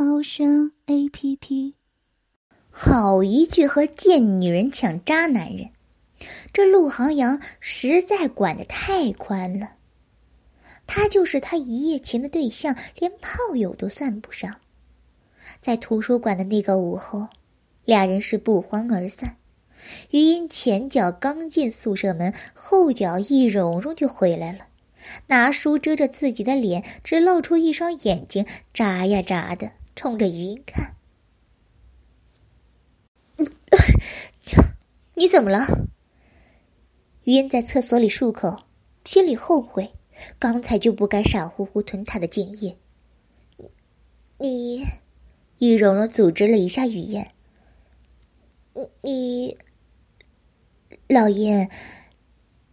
猫声 A P P。好一句和贱女人抢渣男人，这陆航阳实在管得太宽了。他就是他一夜情的对象，连炮友都算不上。在图书馆的那个午后，俩人是不欢而散。余音前脚刚进宿舍门，后脚一蓉蓉就回来了。拿书遮着自己的脸，只露出一双眼睛，眨呀眨的，冲着余音看。你怎么了？余音在厕所里漱口，心里后悔，刚才就不该傻乎乎吞他的精液。你，易蓉蓉组织了一下语言。你，老爷，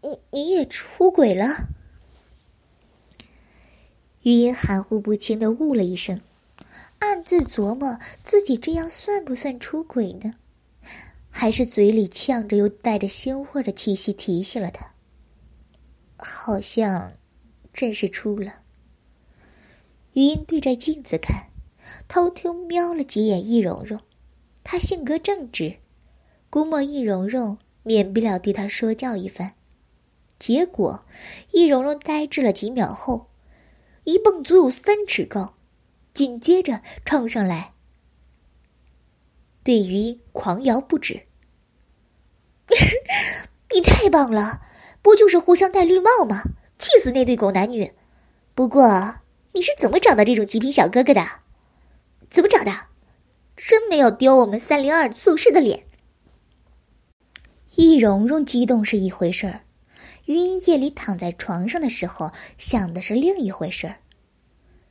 你你也出轨了？余音含糊不清的呜了一声，暗自琢磨自己这样算不算出轨呢？还是嘴里呛着又带着腥味的气息提醒了他？好像真是出了。余音对着镜子看，偷偷瞄了几眼易容容，她性格正直，估摸易容容免不了对她说教一番。结果，易容容呆滞了几秒后。一蹦足有三尺高，紧接着冲上来，对余音狂摇不止。你太棒了，不就是互相戴绿帽吗？气死那对狗男女！不过你是怎么找到这种极品小哥哥的？怎么找的？真没有丢我们三零二宿舍的脸。易蓉蓉激动是一回事儿。余音夜里躺在床上的时候，想的是另一回事儿。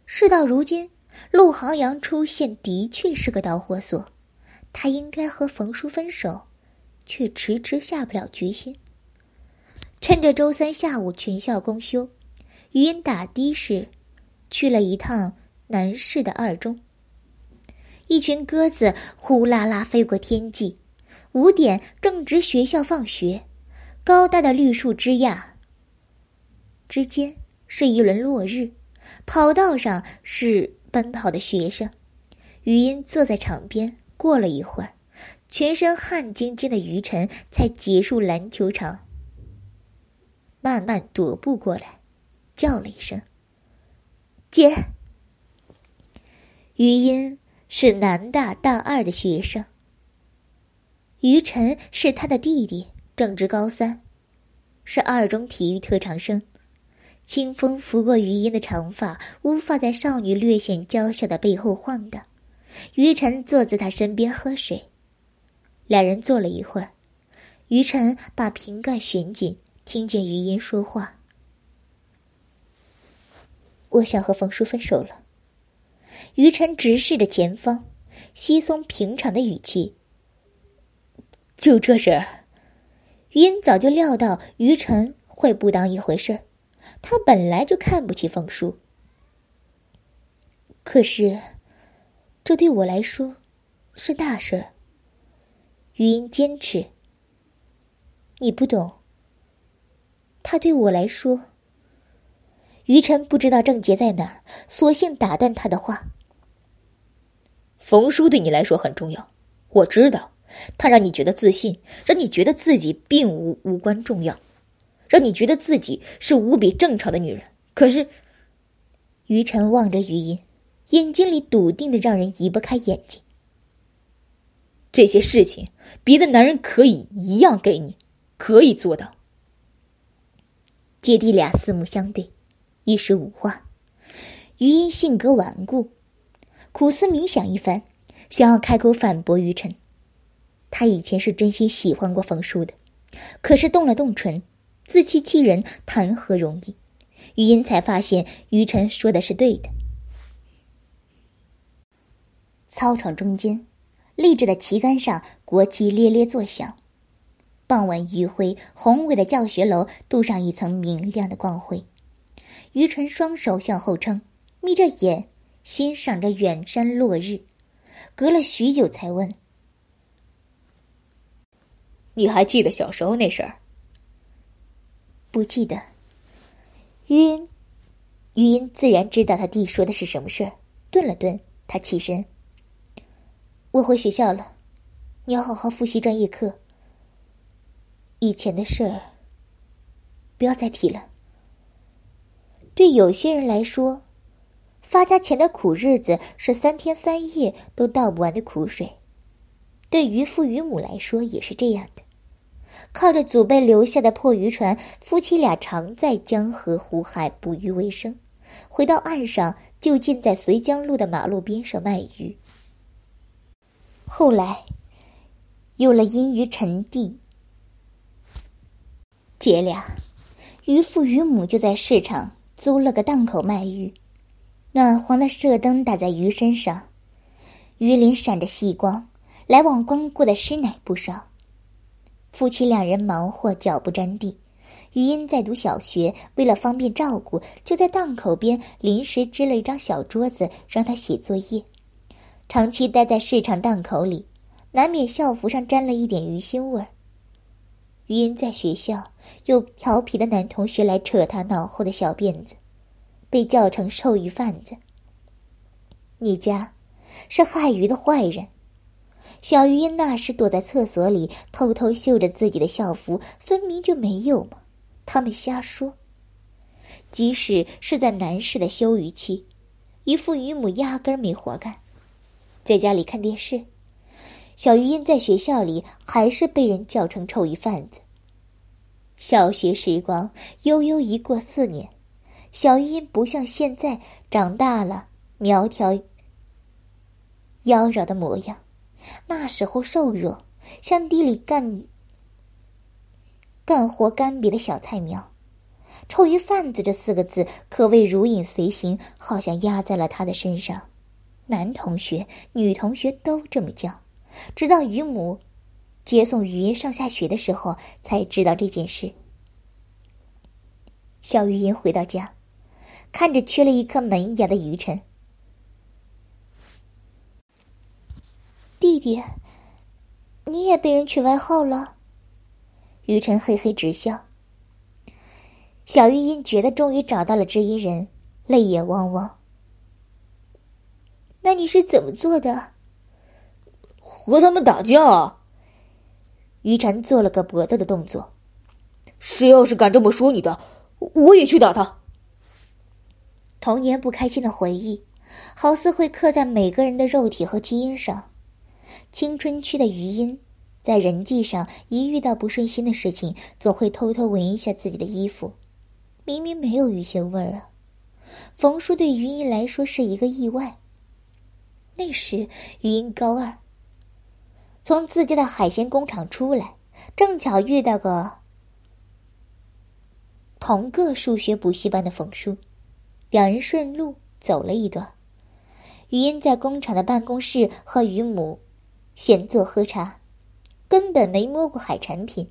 事到如今，陆航阳出现的确是个导火索，他应该和冯叔分手，却迟迟下不了决心。趁着周三下午全校公休，余音打的士，去了一趟南市的二中。一群鸽子呼啦啦飞过天际，五点正值学校放学。高大的绿树枝桠之间是一轮落日，跑道上是奔跑的学生。余音坐在场边，过了一会儿，全身汗津津的余晨才结束篮球场，慢慢踱步过来，叫了一声：“姐。”余音是南大大二的学生，余晨是他的弟弟。正值高三，是二中体育特长生。清风拂过余音的长发，无法在少女略显娇小的背后晃荡。余晨坐在她身边喝水，两人坐了一会儿。余晨把瓶盖旋紧，听见余音说话：“我想和冯叔分手了。”余晨直视着前方，稀松平常的语气：“就这事儿。”余音早就料到于晨会不当一回事儿，他本来就看不起冯叔。可是，这对我来说是大事儿。余音坚持。你不懂。他对我来说。于晨不知道症结在哪儿，索性打断他的话。冯叔对你来说很重要，我知道。他让你觉得自信，让你觉得自己并无无关重要，让你觉得自己是无比正常的女人。可是，于晨望着余音，眼睛里笃定的让人移不开眼睛。这些事情，别的男人可以一样给你，可以做到。姐弟俩四目相对，一时无话。余音性格顽固，苦思冥想一番，想要开口反驳于晨。他以前是真心喜欢过冯叔的，可是动了动唇，自欺欺人，谈何容易？余音才发现于晨说的是对的。操场中间，立着的旗杆上国旗猎猎作响。傍晚余晖，宏伟的教学楼镀上一层明亮的光辉。于晨双手向后撑，眯着眼欣赏着远山落日，隔了许久才问：“你还记得小时候那事儿？”“不记得。”于人，余音自然知道他弟说的是什么事儿。顿了顿，他起身：“我回学校了，你要好好复习专业课。”以前的事儿，不要再提了。对有些人来说，发家前的苦日子是三天三夜都倒不完的苦水；对于父于母来说也是这样的。靠着祖辈留下的破渔船，夫妻俩常在江河湖海捕鱼为生。回到岸上，就近在绥江路的马路边上卖鱼。后来，有了阴鱼沉地。姐俩，渔父渔母就在市场租了个档口卖鱼，暖黄的射灯打在鱼身上，鱼鳞闪着细光，来往光顾的师奶不少。夫妻两人忙活脚不沾地，余音在读小学，为了方便照顾，就在档口边临时支了一张小桌子让他写作业。长期待在市场档口里，难免校服上沾了一点鱼腥味儿。余音在学校有调皮的男同学来扯他脑后的小辫子，被叫成臭鱼贩子。你家是害鱼的坏人。小余音那时躲在厕所里偷偷绣着自己的校服，分明就没有嘛。他们瞎说。即使是在男士的休渔期，渔父渔母压根儿没活干，在家里看电视。小鱼音在学校里还是被人叫成臭鱼贩子。小学时光悠悠一过四年，小鱼音不像现在长大了，苗条妖娆的模样。那时候瘦弱，像地里干干活干瘪的小菜苗。臭鱼贩子这四个字可谓如影随形，好像压在了他的身上。男同学、女同学都这么叫。直到于母接送于音上下学的时候，才知道这件事。小余音回到家，看着缺了一颗门牙的于晨，弟弟，你也被人取外号了。于晨嘿嘿直笑。小玉音觉得终于找到了知音人，泪眼汪汪。那你是怎么做的？和他们打架。于晨做了个搏斗的动作。谁要是敢这么说你的，我也去打他。童年不开心的回忆，好似会刻在每个人的肉体和基因上。青春期的余音，在人际上一遇到不顺心的事情，总会偷偷闻一下自己的衣服，明明没有鱼腥味儿啊。冯叔对余音来说是一个意外。那时余音高二。从自家的海鲜工厂出来，正巧遇到个同个数学补习班的冯叔，两人顺路走了一段。余音在工厂的办公室和于母闲坐喝茶，根本没摸过海产品。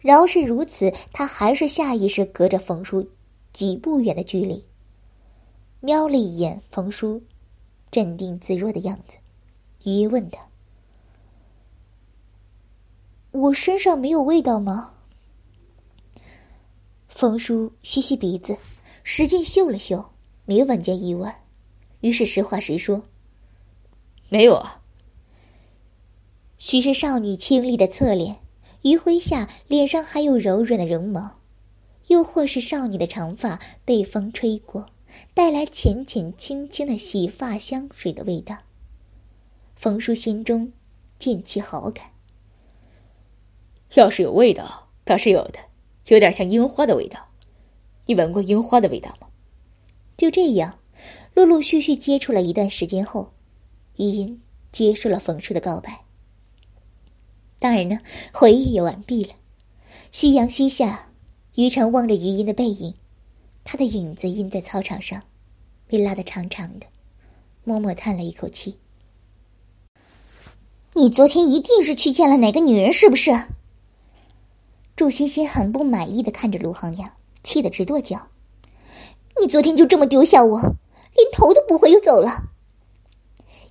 饶是如此，他还是下意识隔着冯叔几步远的距离，瞄了一眼冯叔镇定自若的样子。余音问他。我身上没有味道吗？冯叔吸吸鼻子，使劲嗅了嗅，没闻见异味，于是实话实说：“没有啊。”许是少女清丽的侧脸，余晖下脸上还有柔软的绒毛，又或是少女的长发被风吹过，带来浅浅轻轻的洗发香水的味道。冯叔心中渐起好感。要是有味道，倒是有的，有点像樱花的味道。你闻过樱花的味道吗？就这样，陆陆续续接触了一段时间后，余音接受了冯叔的告白。当然呢，回忆也完毕了。夕阳西下，于晨望着余音的背影，他的影子印在操场上，被拉得长长的，默默叹了一口气。你昨天一定是去见了哪个女人，是不是？祝欣欣很不满意的看着陆航阳，气得直跺脚。你昨天就这么丢下我，连头都不回就走了。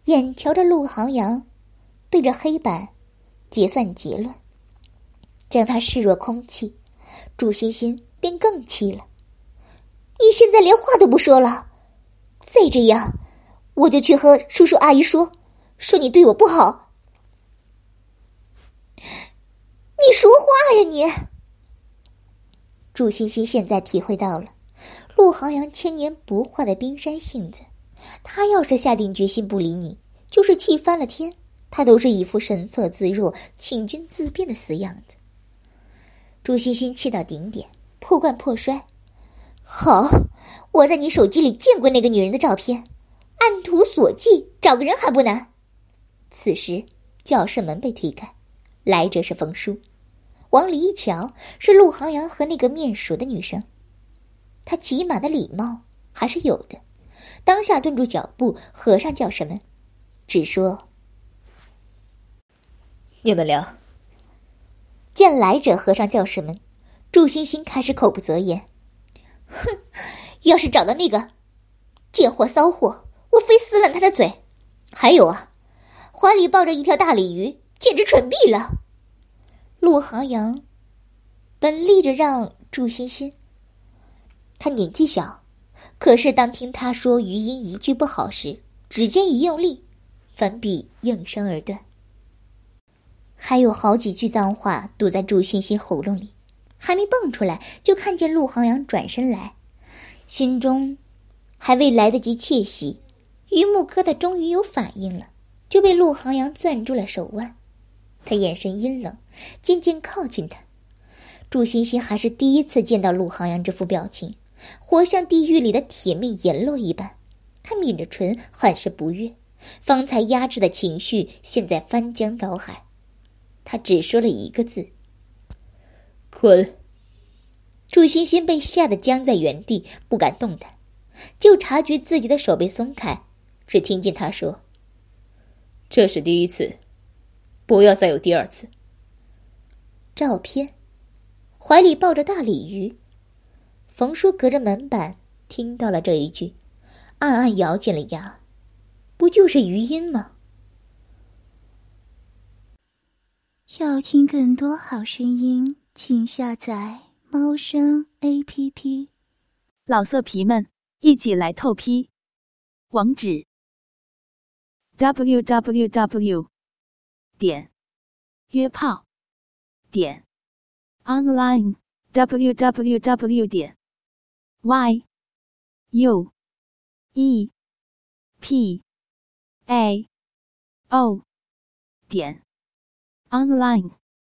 眼瞧着陆航阳对着黑板结算结论，将他视若空气，祝欣欣便更气了。你现在连话都不说了，再这样，我就去和叔叔阿姨说，说你对我不好。你说话呀你！祝欣欣现在体会到了。陆航阳千年不化的冰山性子，他要是下定决心不理你，就是气翻了天，他都是一副神色自若、请君自便的死样子。朱欣欣气到顶点，破罐破摔。好，我在你手机里见过那个女人的照片，按图索骥，找个人还不难。此时，教室门被推开，来者是冯叔，往里一瞧，是陆航阳和那个面熟的女生。他起码的礼貌还是有的，当下顿住脚步，合上教室门，只说：“你们聊。”见来者合上教室门，祝欣欣开始口不择言：“哼，要是找到那个贱货骚货，我非撕烂他的嘴！还有啊，怀里抱着一条大鲤鱼，简直蠢毙了。”陆航阳本立着让祝欣欣。他年纪小，可是当听他说余音一句不好时，指尖一用力，粉笔应声而断。还有好几句脏话堵在祝欣欣喉咙里，还没蹦出来，就看见陆航阳转身来，心中还未来得及窃喜，榆木疙瘩终于有反应了，就被陆航阳攥住了手腕。他眼神阴冷，渐渐靠近他。祝欣欣还是第一次见到陆航阳这副表情。活像地狱里的铁面阎罗一般，他抿着唇，很是不悦。方才压制的情绪，现在翻江倒海。他只说了一个字：“滚。”楚欣欣被吓得僵在原地，不敢动弹，就察觉自己的手被松开，只听见他说：“这是第一次，不要再有第二次。”照片，怀里抱着大鲤鱼。冯叔隔着门板听到了这一句，暗暗咬紧了牙，不就是余音吗？要听更多好声音，请下载猫声 A P P。老色皮们，一起来透批！网址：w w w. 点约炮点 online w w w. 点 y u e p a o 点 online。